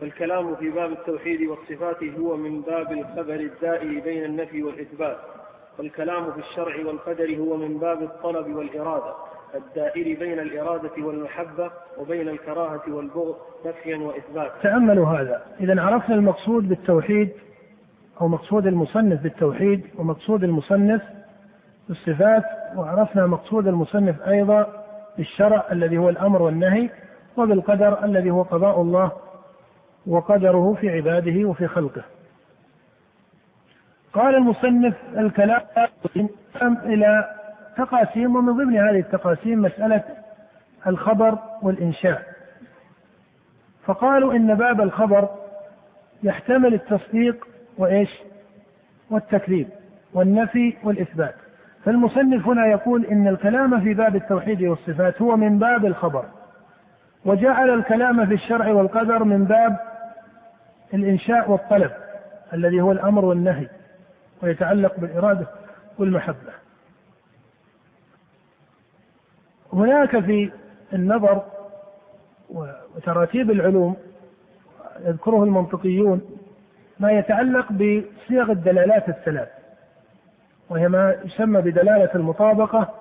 فالكلام في باب التوحيد والصفات هو من باب الخبر الدائر بين النفي والإثبات. والكلام في الشرع والقدر هو من باب الطلب والإرادة الدائر بين الإرادة والمحبة وبين الكراهة والبغض نفيا وإثبات. تأملوا هذا. إذا عرفنا المقصود بالتوحيد أو مقصود المصنف بالتوحيد ومقصود المصنف بالصفات وعرفنا مقصود المصنف أيضا بالشرع الذي هو الأمر والنهي وبالقدر الذي هو قضاء الله وقدره في عباده وفي خلقه. قال المصنف الكلام إلى تقاسيم ومن ضمن هذه التقاسيم مسألة الخبر والإنشاء. فقالوا إن باب الخبر يحتمل التصديق وإيش؟ والتكذيب والنفي والإثبات. فالمصنف هنا يقول إن الكلام في باب التوحيد والصفات هو من باب الخبر وجعل الكلام في الشرع والقدر من باب الإنشاء والطلب الذي هو الأمر والنهي ويتعلق بالإرادة والمحبة هناك في النظر وتراتيب العلوم يذكره المنطقيون ما يتعلق بصيغ الدلالات الثلاث وهي ما يسمى بدلالة المطابقة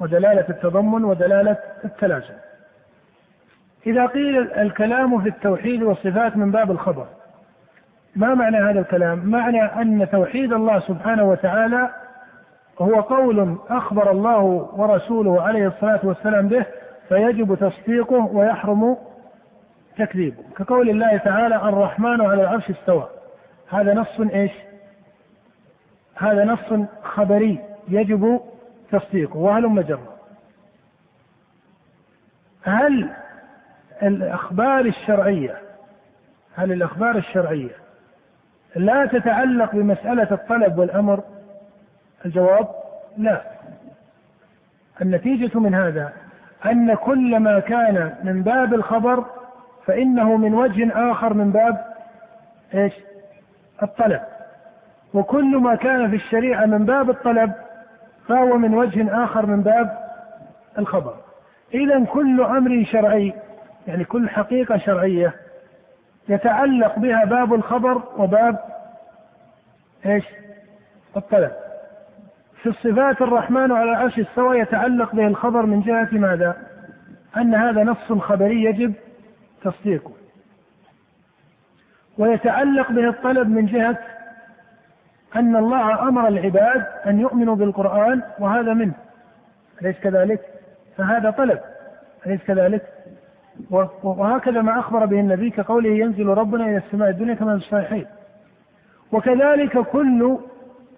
ودلالة التضمن ودلالة التلازم. إذا قيل الكلام في التوحيد والصفات من باب الخبر ما معنى هذا الكلام؟ معنى أن توحيد الله سبحانه وتعالى هو قول أخبر الله ورسوله عليه الصلاة والسلام به فيجب تصديقه ويحرم تكذيبه كقول الله تعالى الرحمن على العرش استوى هذا نص إيش؟ هذا نص خبري يجب تصديقه وهلم جرا هل الأخبار الشرعية هل الأخبار الشرعية لا تتعلق بمسألة الطلب والأمر؟ الجواب لا. النتيجة من هذا أن كل ما كان من باب الخبر فإنه من وجه آخر من باب إيش؟ الطلب. وكل ما كان في الشريعة من باب الطلب فهو من وجه آخر من باب الخبر. إذا كل أمر شرعي يعني كل حقيقة شرعية يتعلق بها باب الخبر وباب إيش؟ الطلب. في الصفات الرحمن على العرش استوى يتعلق به الخبر من جهة ماذا؟ أن هذا نص خبري يجب تصديقه. ويتعلق به الطلب من جهة أن الله أمر العباد أن يؤمنوا بالقرآن وهذا منه. أليس كذلك؟ فهذا طلب. أليس كذلك؟ وهكذا ما أخبر به النبي كقوله ينزل ربنا إلى السماء الدنيا كما في الصحيحين. وكذلك كل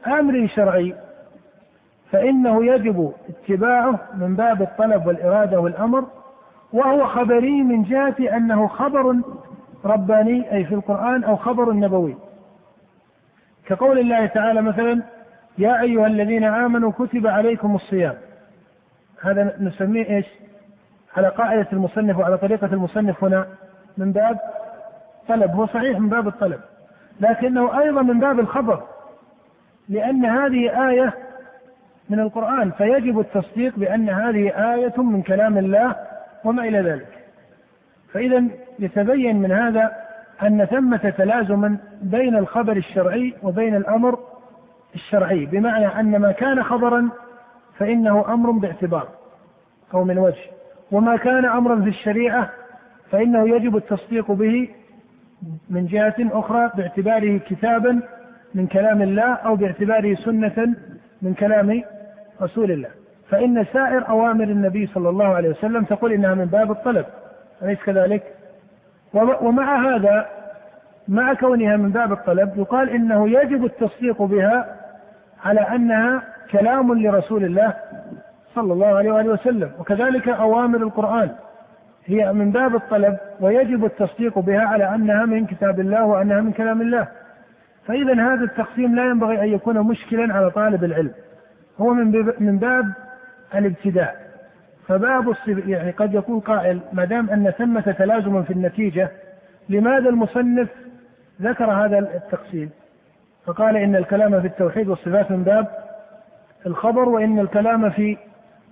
أمر شرعي فإنه يجب اتباعه من باب الطلب والإرادة والأمر وهو خبري من جهة أنه خبر رباني أي في القرآن أو خبر نبوي. كقول الله تعالى مثلا يا أيها الذين آمنوا كتب عليكم الصيام. هذا نسميه إيش؟ على قاعدة المصنف وعلى طريقة المصنف هنا من باب طلب. هو صحيح من باب الطلب لكنه أيضا من باب الخبر لأن هذه آية من القرآن فيجب التصديق بأن هذه آية من كلام الله وما إلى ذلك. فإذا يتبين من هذا أن ثمة تلازما بين الخبر الشرعي وبين الأمر الشرعي بمعنى أن ما كان خبرا فإنه أمر باعتبار أو من وجه. وما كان أمرا في الشريعة فإنه يجب التصديق به من جهة أخرى باعتباره كتابا من كلام الله أو باعتباره سنة من كلام رسول الله فإن سائر أوامر النبي صلى الله عليه وسلم تقول إنها من باب الطلب أليس كذلك؟ ومع هذا مع كونها من باب الطلب يقال إنه يجب التصديق بها على أنها كلام لرسول الله صلى الله عليه وآله وسلم. وكذلك أوامر القرآن. هي من باب الطلب ويجب التصديق بها على أنها من كتاب الله وأنها من كلام الله. فإذا هذا التقسيم لا ينبغي أن يكون مشكلا على طالب العلم. هو من من باب الابتداء. فباب الصف يعني قد يقول قائل ما دام أن ثمة تلازما في النتيجة لماذا المصنف ذكر هذا التقسيم؟ فقال إن الكلام في التوحيد والصفات من باب الخبر وإن الكلام في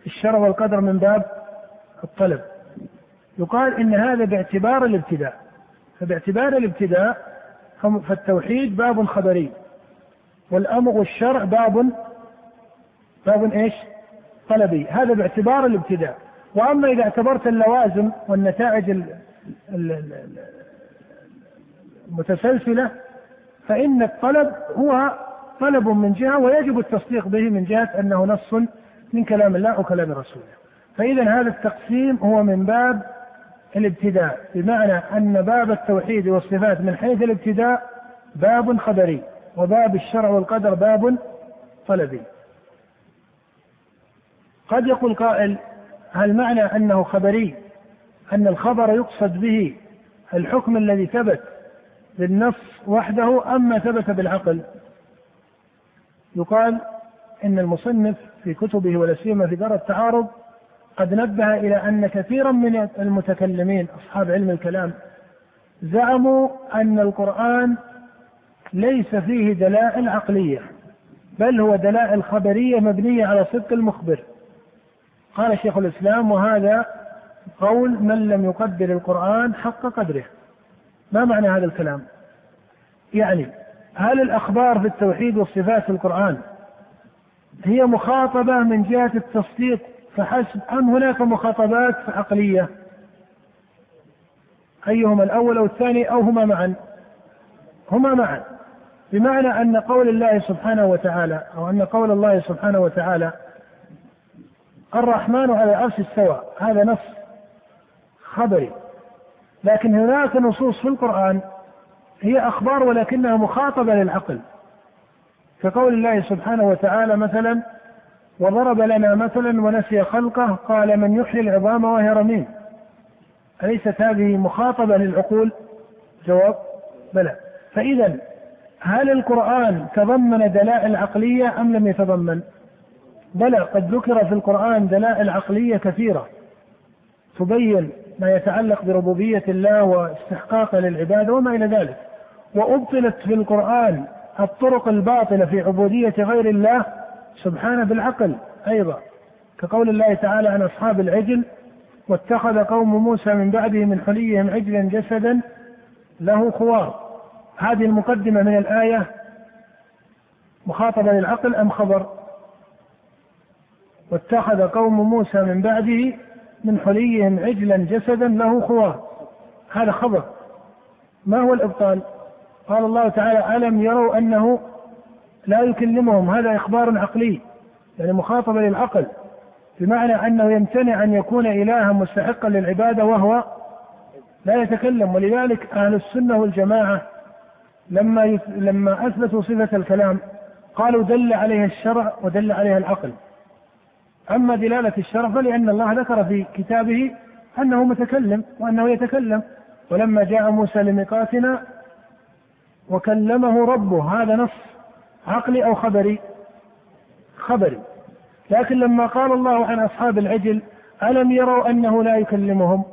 الشرع والقدر من باب الطلب. يقال إن هذا باعتبار الابتداء. فباعتبار الابتداء فالتوحيد باب خبري والأمر والشرع باب باب إيش؟ طلبي. هذا باعتبار الابتداء. وأما إذا اعتبرت اللوازم والنتائج المتسلسلة فإن الطلب هو طلب من جهة ويجب التصديق به من جهة أنه نص من كلام الله وكلام رسوله. فاذا هذا التقسيم هو من باب الابتداء بمعنى أن باب التوحيد والصفات من حيث الابتداء باب خبري وباب الشرع والقدر باب طلبي. قد يقول قائل هل معنى أنه خبري أن الخبر يقصد به الحكم الذي ثبت بالنص وحده ام ما ثبت بالعقل؟ يقال إن المصنف في كتبه ولا سيما في دار التعارض قد نبه إلى أن كثيرا من المتكلمين أصحاب علم الكلام زعموا أن القرآن ليس فيه دلائل عقلية بل هو دلائل خبرية مبنية على صدق المخبر. قال شيخ الإسلام وهذا قول من لم يقدر القرآن حق قدره. ما معنى هذا الكلام؟ يعني هل الأخبار في التوحيد والصفات في القرآن هي مخاطبة من جهة التصديق فحسب ام هناك مخاطبات عقلية؟ أيهما الأول أو الثاني أو هما معا؟ هما معا. بمعنى أن قول الله سبحانه وتعالى أو أن قول الله سبحانه وتعالى الرحمن على العرش استوى. هذا نص خبري. لكن هناك نصوص في القرآن هي أخبار ولكنها مخاطبة للعقل. كقول الله سبحانه وتعالى مثلا وضرب لنا مثلا ونسي خلقه قال من يحيي العظام وهي رميم أليست هذه مخاطبة للعقول؟ جواب بلى فإذا هل القرآن تضمن دلائل عقلية أم لم يتضمن؟ بلى قد ذكر في القرآن دلائل عقلية كثيرة تبين ما يتعلق بربوبية الله واستحقاقه للعبادة وما إلى ذلك وأبطلت في القرآن الطرق الباطلة في عبودية غير الله سبحانه بالعقل أيضا. كقول الله تعالى عن أصحاب العجل واتخذ قوم موسى من بعده من حليهم عجلا جسدا له خوار. هذه المقدمة من الآية مخاطبة للعقل أم خبر؟ واتخذ قوم موسى من بعده من حليهم عجلا جسدا له خوار. هذا خبر. ما هو الإبطال؟ قال الله تعالى ألم يروا أنه لا يكلمهم؟ هذا إخبار عقلي يعني مخاطبة للعقل بمعنى أنه يمتنع أن يكون إلها مستحقا للعبادة وهو لا يتكلم. ولذلك أهل السنة والجماعة لما لما أثبتوا صفة الكلام قالوا دل عليها الشرع ودل عليها العقل. أما دلالة الشرع فلأن الله ذكر في كتابه أنه متكلم وأنه يتكلم. ولما جاء موسى لميقاتنا وكلمه ربه هذا نص عقلي أو خبري؟ خبري. لكن لما قال الله عن أصحاب العجل ألم يروا أنه لا يكلمهم؟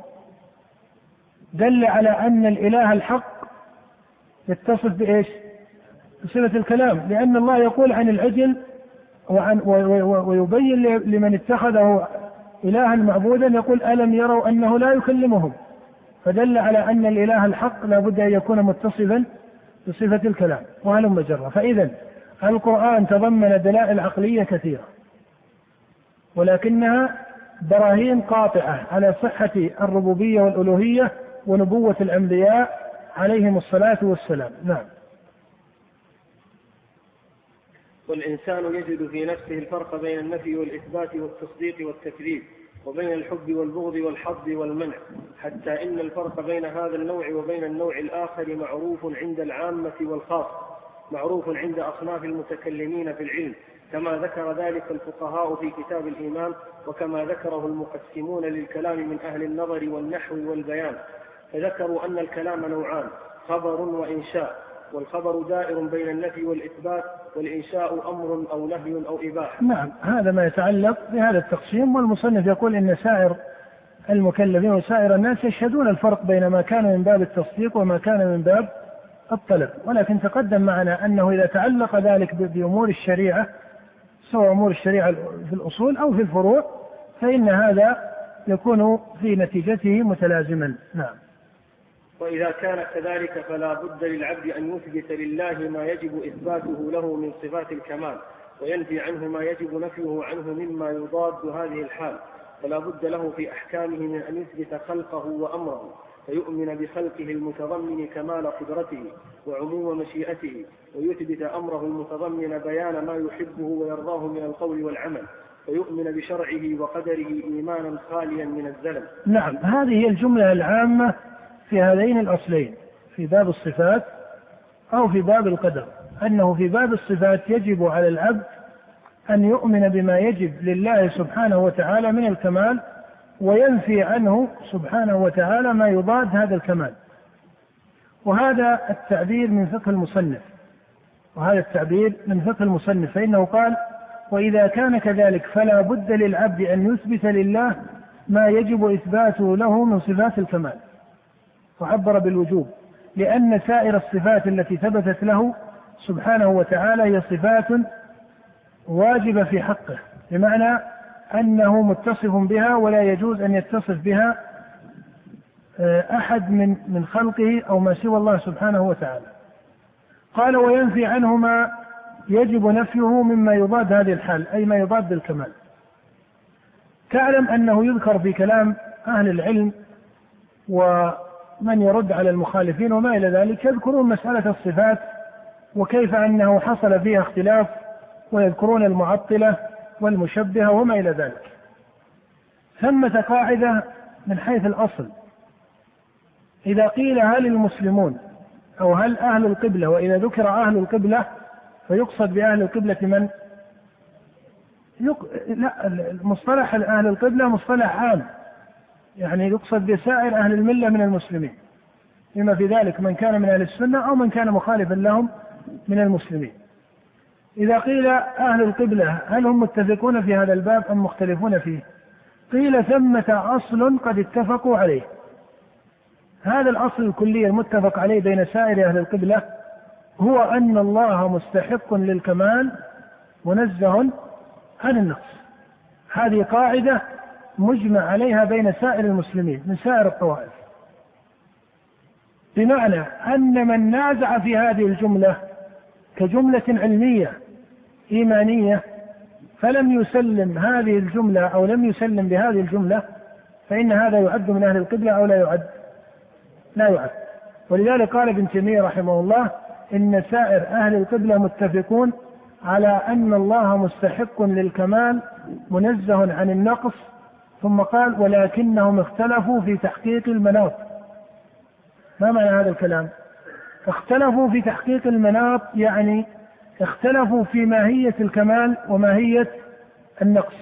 دل على أن الإله الحق يتصف بإيش؟ بصفة الكلام. لأن الله يقول عن العجل وعن ويبين لمن اتخذه إلها معبودا يقول ألم يروا أنه لا يكلمهم؟ فدل على أن الإله الحق لا بد أن يكون متصفا بصفة الكلام وهلم جرا فإذا القرآن تضمن دلائل عقلية كثيرة ولكنها براهين قاطعة على صحة الربوبية والألوهية ونبوة الأنبياء عليهم الصلاة والسلام. نعم. والإنسان يجد في نفسه الفرق بين النفي والإثبات والتصديق والتكذيب. وبين الحب والبغض والحظ والمنع حتى إن الفرق بين هذا النوع وبين النوع الآخر معروف عند العامة والخاصة معروف عند أصناف المتكلمين في العلم كما ذكر ذلك الفقهاء في كتاب الإيمان وكما ذكره المقسمون للكلام من أهل النظر والنحو والبيان فذكروا أن الكلام نوعان خبر وإنشاء والخبر دائر بين النفي والإثبات والإنشاء أمر أو نهي أو إباحة. نعم هذا ما يتعلق بهذا التقسيم والمصنف يقول إن سائر المكلفين وسائر الناس يشهدون الفرق بين ما كان من باب التصديق وما كان من باب الطلب. ولكن تقدم معنا أنه إذا تعلق ذلك بأمور الشريعة سواء أمور الشريعة في الأصول أو في الفروع فإن هذا يكون في نتيجته متلازما. نعم. وإذا كان كذلك فلا بد للعبد أن يثبت لله ما يجب إثباته له من صفات الكمال وينفي عنه ما يجب نفيه عنه مما يضاد هذه الحال. فلا بد له في أحكامه من أن يثبت خلقه وأمره فيؤمن بخلقه المتضمن كمال قدرته وعموم مشيئته ويثبت أمره المتضمن بيان ما يحبه ويرضاه من القول والعمل فيؤمن بشرعه وقدره إيمانا خاليا من الزلل. نعم هذه الجملة العامة في هذين الأصلين في باب الصفات أو في باب القدر. أنه في باب الصفات يجب على العبد أن يؤمن بما يجب لله سبحانه وتعالى من الكمال وينفي عنه سبحانه وتعالى ما يضاد هذا الكمال. وهذا التعبير من فقه المصنف. وهذا التعبير من فقه المصنف. فإنه قال وإذا كان كذلك فلا بد للعبد أن يثبت لله ما يجب إثباته له من صفات الكمال. وعبر بالوجوب لأن سائر الصفات التي ثبتت له سبحانه وتعالى هي صفات واجبة في حقه بمعنى أنه متصف بها ولا يجوز أن يتصف بها آه، أحد من من خلقه أو ما سوى الله سبحانه وتعالى. قال وينفي عنه ما يجب نفيه مما يضاد هذه الحال أي ما يضاد الكمال. تعلم أنه يذكر في كلام أهل العلم ومن يرد على المخالفين وما إلى ذلك يذكرون مسألة الصفات وكيف أنه حصل فيها اختلاف ويذكرون المعطلة والمشبهة وما إلى ذلك. ثمة قاعدة من حيث الأصل. إذا قيل هل المسلمون أو هل أهل القبلة وإذا ذكر أهل القبلة فيقصد بأهل القبلة من؟ يق... لا مصطلح أهل القبلة مصطلح عام. يعني يقصد بسائر أهل الملة من المسلمين بما في ذلك من كان من أهل السنة أو من كان مخالفا لهم من المسلمين إذا قيل أهل القبلة هل هم متفقون في هذا الباب أم مختلفون فيه؟ قيل ثمة أصل قد اتفقوا عليه. هذا الأصل الكلي المتفق عليه بين سائر أهل القبلة هو أن الله مستحق للكمال منزه عن النقص. هذه قاعدة مجمع عليها بين سائر المسلمين من سائر الطوائف. بمعنى أن من نازع في هذه الجملة كجملة علمية إيمانية فلم يسلم هذه الجملة أو لم يسلم بهذه الجملة فإن هذا يعد من أهل القبلة أو لا يعد؟ لا يعد ولذلك قال ابن تيمية رحمه الله إن سائر أهل القبلة متفقون على أن الله مستحق للكمال منزه عن النقص ثم قال ولكنهم اختلفوا في تحقيق المناط. ما معنى هذا الكلام؟ اختلفوا في تحقيق المناط يعني اختلفوا في ماهية الكمال وماهية النقص.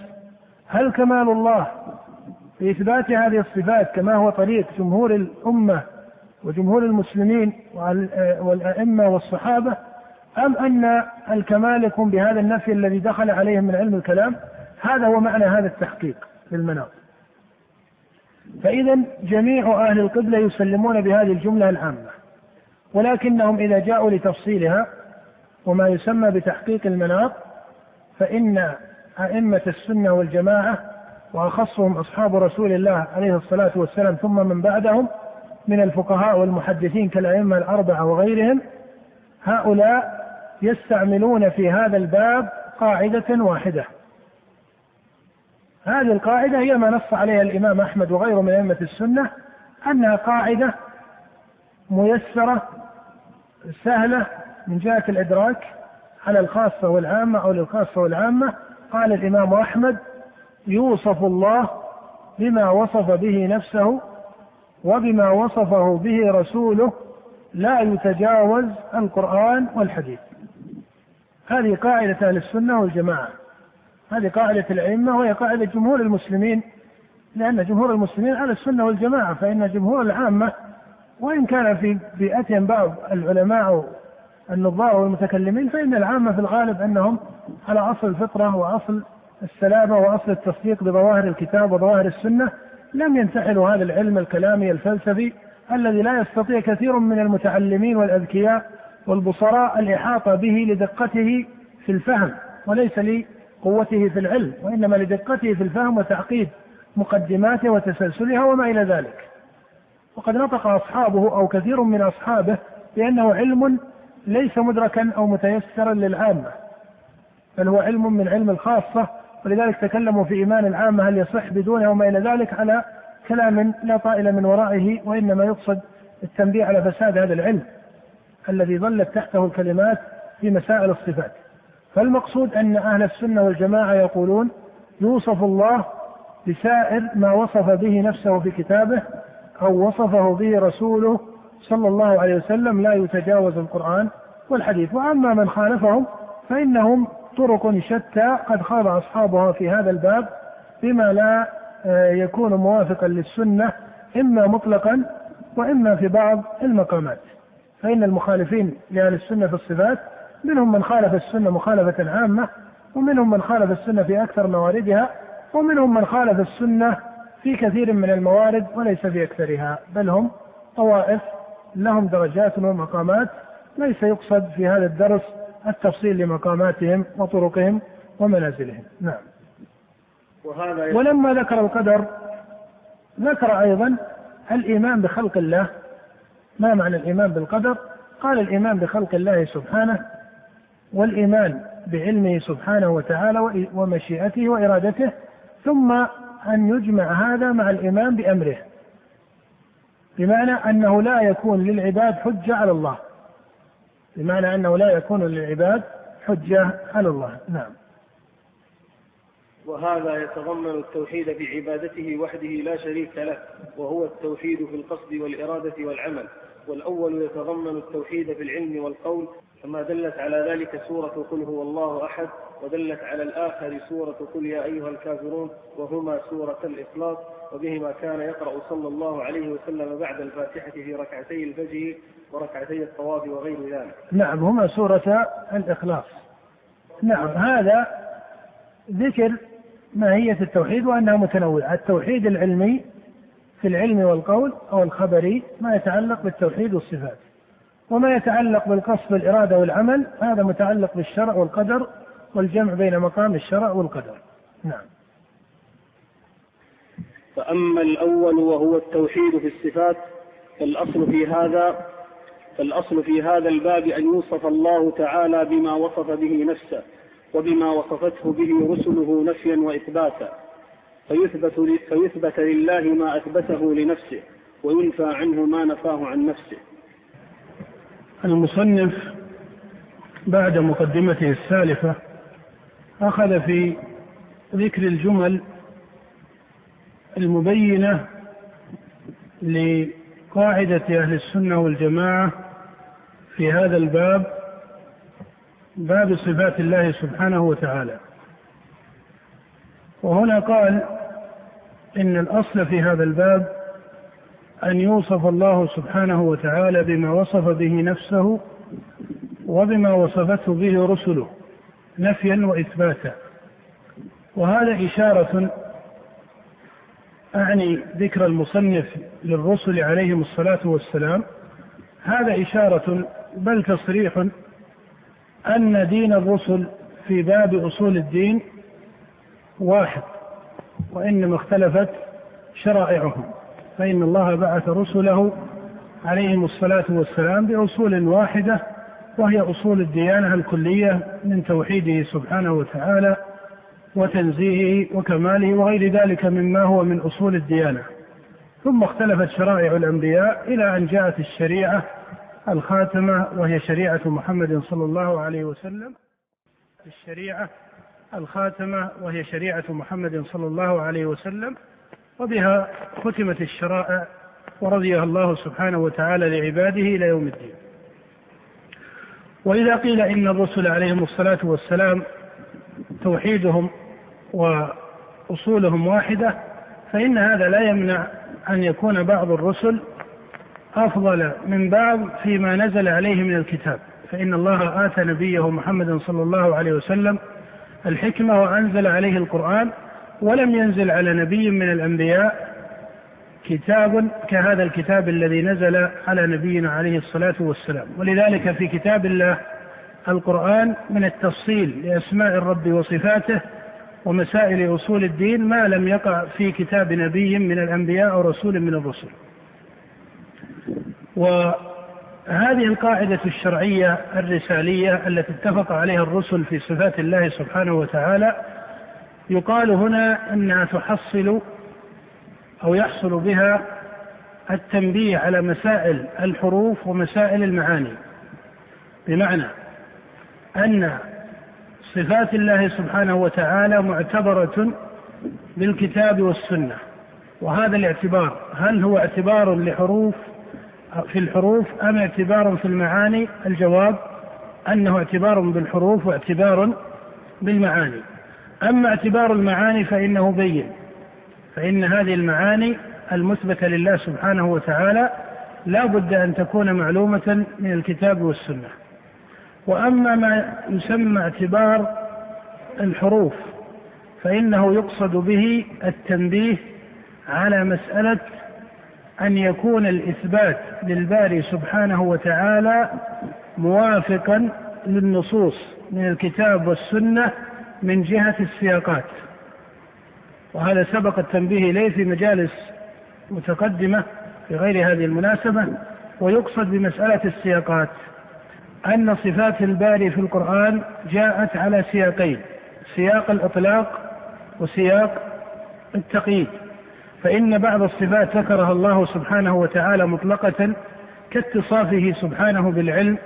هل كمال الله بإثبات هذه الصفات كما هو طريق جمهور الأمة وجمهور المسلمين والأئمة والصحابة أم أن الكمال يكون بهذا النفي الذي دخل عليهم من علم الكلام؟ هذا هو معنى هذا التحقيق. للمناط فإذا جميع أهل القبلة يسلمون بهذه الجملة العامة ولكنهم إذا جاءوا لتفصيلها وما يسمى بتحقيق المناط فإن أئمة السنة والجماعة وأخصهم أصحاب رسول الله عليه الصلاة والسلام ثم من بعدهم من الفقهاء والمحدثين كالأئمة الأربعة وغيرهم هؤلاء يستعملون في هذا الباب قاعدة واحدة هذه القاعدة هي ما نص عليها الإمام أحمد وغيره من أئمة السنة أنها قاعدة ميسرة سهلة من جهة الإدراك على الخاصة والعامة أو للخاصة والعامة. قال الإمام أحمد يوصف الله بما وصف به نفسه وبما وصفه به رسوله لا يتجاوز القرآن والحديث. هذه قاعدة أهل السنة والجماعة. هذه قاعدة الأئمة وهي قاعدة جمهور المسلمين لأن جمهور المسلمين على السنة والجماعة فإن جمهور العامة وإن كان في بيئتهم بعض العلماء النظار والمتكلمين فإن العامة في الغالب أنهم على أصل الفطرة وأصل السلامة وأصل التصديق بظواهر الكتاب وظواهر السنة لم ينتحلوا هذا العلم الكلامي الفلسفي الذي لا يستطيع كثير من المتعلمين والأذكياء والبصراء الإحاطة به لدقته في الفهم وليس لقوته في العلم وإنما لدقته في الفهم وتعقيد مقدماته وتسلسلها وما إلى ذلك. وقد نطق أصحابه أو كثير من أصحابه بأنه علم ليس مدركا أو متيسرا للعامة بل هو علم من علم الخاصة. ولذلك تكلموا في إيمان العامة هل يصح بدونه وما إلى ذلك على كلام لا طائل من ورائه وإنما يقصد التنبيه على فساد هذا العلم الذي ظلت تحته الكلمات في مسائل الصفات. فالمقصود أن أهل السنة والجماعة يقولون يوصف الله بسائر ما وصف به نفسه في كتابه أو وصفه به رسوله صلى الله عليه وسلم لا يتجاوز القرآن والحديث. وأما من خالفهم فإنهم طرق شتى قد خاض أصحابها في هذا الباب بما لا آه، يكون موافقا للسنة إما مطلقا وإما في بعض المقامات. فإن المخالفين لأهل السنة في الصفات منهم من خالف السنة مخالفة عامة ومنهم من خالف السنة في أكثر مواردها ومنهم من خالف السنة في كثير من الموارد وليس في أكثرها بل هم طوائف لهم درجات ومقامات ليس يقصد في هذا الدرس التفصيل لمقاماتهم وطرقهم ومنازلهم. نعم. وهذا ولما ذكر القدر ذكر أيضا الإيمان بخلق الله. ما معنى الإيمان بالقدر؟ قال الإيمان بخلق الله سبحانه والإيمان بعلمه سبحانه وتعالى ومشيئته وإرادته ثم أن يجمع هذا مع الإيمان بأمره. بمعنى أنه لا يكون للعباد حجة على الله. بمعنى أنه لا يكون للعباد حجة على الله. نعم. وهذا يتضمن التوحيد في عبادته وحده لا شريك له وهو التوحيد في القصد والإرادة والعمل. والأول يتضمن التوحيد في العلم والقول كما دلت على ذلك سورة قل هو الله أحد ودلت على الآخر سورة قل يا أيها الكافرون وهما سورة الإخلاص وبهما كان يقرأ صلى الله عليه وسلم بعد الفاتحة في ركعتي الفجر وركعتي الطواف وغير ذلك. نعم هما سورة الإخلاص. نعم هذا ذكر ماهية التوحيد وأنها متنوعة. التوحيد العلمي في العلم والقول أو الخبري ما يتعلق بالتوحيد والصفات. وما يتعلق بالقصد والإرادة والعمل هذا متعلق بالشرع والقدر والجمع بين مقام الشرع والقدر. نعم. فأما الأول وهو التوحيد في الصفات فالأصل في هذا فالأصل في هذا الباب أن يوصف الله تعالى بما وصف به نفسه وبما وصفته به رسله نفيا وإثباتا. فيثبت, فيثبت لله ما أثبته لنفسه وينفى عنه ما نفاه عن نفسه. المصنف بعد مقدمته السالفة أخذ في ذكر الجمل المبينة لقاعدة أهل السنة والجماعة في هذا الباب باب صفات الله سبحانه وتعالى. وهنا قال إن الأصل في هذا الباب أن يوصف الله سبحانه وتعالى بما وصف به نفسه وبما وصفته به رسله نفيا وإثباتا. وهذا إشارة أعني ذكر المصنف للرسل عليهم الصلاة والسلام. هذا إشارة بل تصريح أن دين الرسل في باب أصول الدين واحد وإنما اختلفت شرائعهم. فإن الله بعث رسله عليهم الصلاة والسلام بأصول واحدة وهي أصول الديانة الكلية من توحيده سبحانه وتعالى وتنزيهه وكماله وغير ذلك مما هو من أصول الديانة. ثم اختلفت شرائع الأنبياء إلى أن جاءت الشريعة الخاتمة وهي شريعة محمد صلى الله عليه وسلم. الشريعة الخاتمة وهي شريعة محمد صلى الله عليه وسلم. وبها ختمت الشرائع ورضيها الله سبحانه وتعالى لعباده إلى يوم الدين. وإذا قيل إن الرسل عليهم الصلاة والسلام توحيدهم وأصولهم واحدة فإن هذا لا يمنع أن يكون بعض الرسل أفضل من بعض فيما نزل عليه من الكتاب. فإن الله آتى نبيه محمد صلى الله عليه وسلم الحكمة وأنزل عليه القرآن ولم ينزل على نبي من الأنبياء كتاب كهذا الكتاب الذي نزل على نبينا عليه الصلاة والسلام. ولذلك في كتاب الله القرآن من التفصيل لأسماء الرب وصفاته ومسائل أصول الدين ما لم يقع في كتاب نبي من الأنبياء أو رسول من الرسل. وهذه القاعدة الشرعية الرسالية التي اتفق عليها الرسل في صفات الله سبحانه وتعالى يقال هنا أنها تحصل أو يحصل بها التنبيه على مسائل الحروف ومسائل المعاني. بمعنى أن صفات الله سبحانه وتعالى معتبرة بالكتاب والسنة وهذا الاعتبار. هل هو اعتبار لحروف في الحروف أم اعتبار في المعاني؟ الجواب أنه اعتبار بالحروف واعتبار بالمعاني. أما اعتبار المعاني فإنه بين. فإن هذه المعاني المثبتة لله سبحانه وتعالى لا بد أن تكون معلومة من الكتاب والسنة. وأما ما يسمى اعتبار الحروف فإنه يقصد به التنبيه على مسألة أن يكون الإثبات للباري سبحانه وتعالى موافقا للنصوص من الكتاب والسنة من جهة السياقات وهذا سبق التنبيه إليه في مجالس متقدمة في غير هذه المناسبة ويقصد بمسألة السياقات أن صفات الباري في القرآن جاءت على سياقين سياق الإطلاق وسياق التقييد. فإن بعض الصفات ذكرها الله سبحانه وتعالى مطلقة كاتصافه سبحانه بالعلم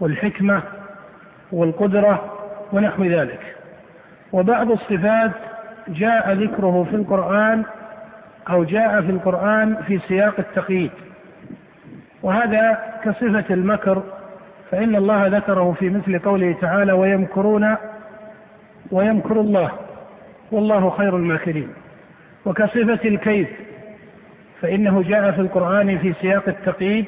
والحكمة والقدرة ونحو ذلك. وبعض الصفات جاء ذكره في القرآن أو جاء في القرآن في سياق التقييد. وهذا كصفة المكر فإن الله ذكره في مثل قوله تعالى ويمكرون ويمكر الله والله خير الماكرين. وكصفة الكيد فإنه جاء في القرآن في سياق التقييد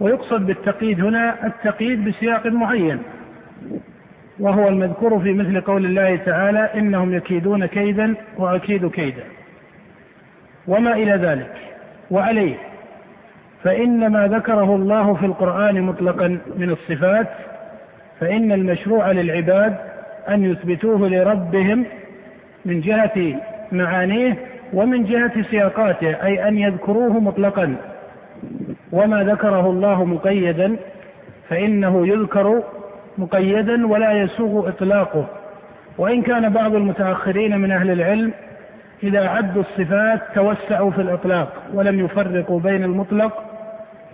ويقصد بالتقييد هنا التقييد بسياق معين. وهو المذكور في مثل قول الله تعالى إنهم يكيدون كيدا وأكيد كيدا. وما إلى ذلك؟ وعليه. فإن ما ذكره الله في القرآن مطلقا من الصفات فإن المشروع للعباد أن يثبتوه لربهم من جهة معانيه ومن جهة سياقاته أي أن يذكروه مطلقا. وما ذكره الله مقيدا فإنه يذكر مقيدا ولا يسوغ إطلاقه. وإن كان بعض المتأخرين من أهل العلم إذا عدوا الصفات توسعوا في الإطلاق ولم يفرقوا بين المطلق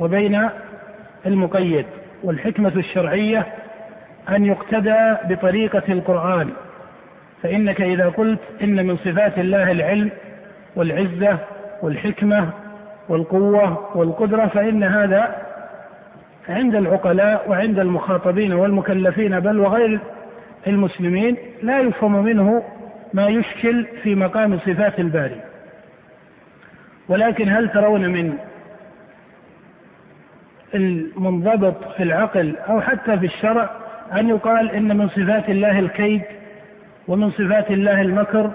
وبين المقيد. والحكمة الشرعية أن يقتدى بطريقة القرآن. فإنك إذا قلت إن من صفات الله العلم والعزة والحكمة والقوة والقدرة فإن هذا عند العقلاء وعند المخاطبين والمكلفين بل وغير المسلمين لا يفهم منه ما يشكل في مقام صفات الباري. ولكن هل ترون من المنضبط في العقل أو حتى في الشرع أن يقال إن من صفات الله الكيد ومن صفات الله المكر؟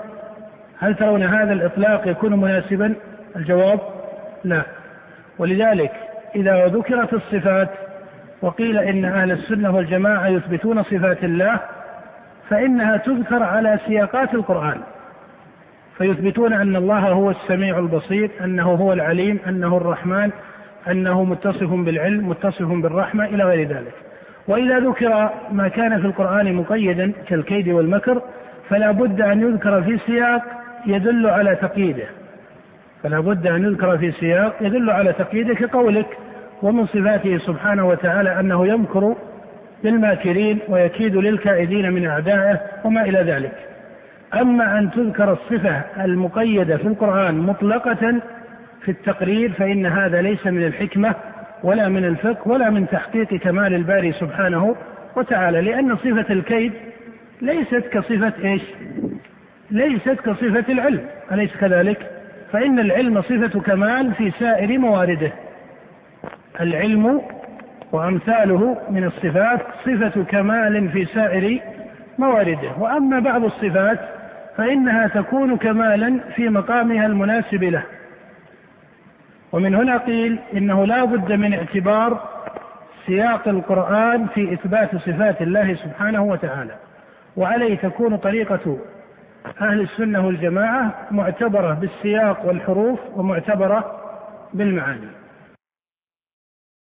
هل ترون هذا الإطلاق يكون مناسبا؟ الجواب لا. ولذلك إذا ذكرت الصفات وقيل إن أهل السنة والجماعة يثبتون صفات الله فإنها تذكر على سياقات القرآن. فيثبتون أن الله هو السميع البصير أنه هو العليم أنه الرحمن أنه متصف بالعلم متصف بالرحمة إلى غير ذلك. وإذا ذكر ما كان في القرآن مقيدا كالكيد والمكر فلا بد أن يذكر في سياق يدل على تقييده. فلا بد أن يذكر في سياق يدل على تقييده كقولك ومن صفاته سبحانه وتعالى أنه يمكر بالماكرين ويكيد للكائدين من أعدائه وما إلى ذلك أما أن تذكر الصفة المقيدة في القرآن مطلقة في التقرير فإن هذا ليس من الحكمة ولا من الفقه ولا من تحقيق كمال الباري سبحانه وتعالى لأن صفة الكيد ليست كصفة إيش؟ ليست كصفة العلم، أليس كذلك؟ فإن العلم صفة كمال في سائر موارده. العلم وأمثاله من الصفات صفة كمال في سائر موارده، وأما بعض الصفات فإنها تكون كمالا في مقامها المناسب له. ومن هنا قيل إنه لا بد من اعتبار سياق القرآن في إثبات صفات الله سبحانه وتعالى. وعليه تكون طريقة أهل السنة والجماعة معتبرة بالسياق والحروف ومعتبرة بالمعاني.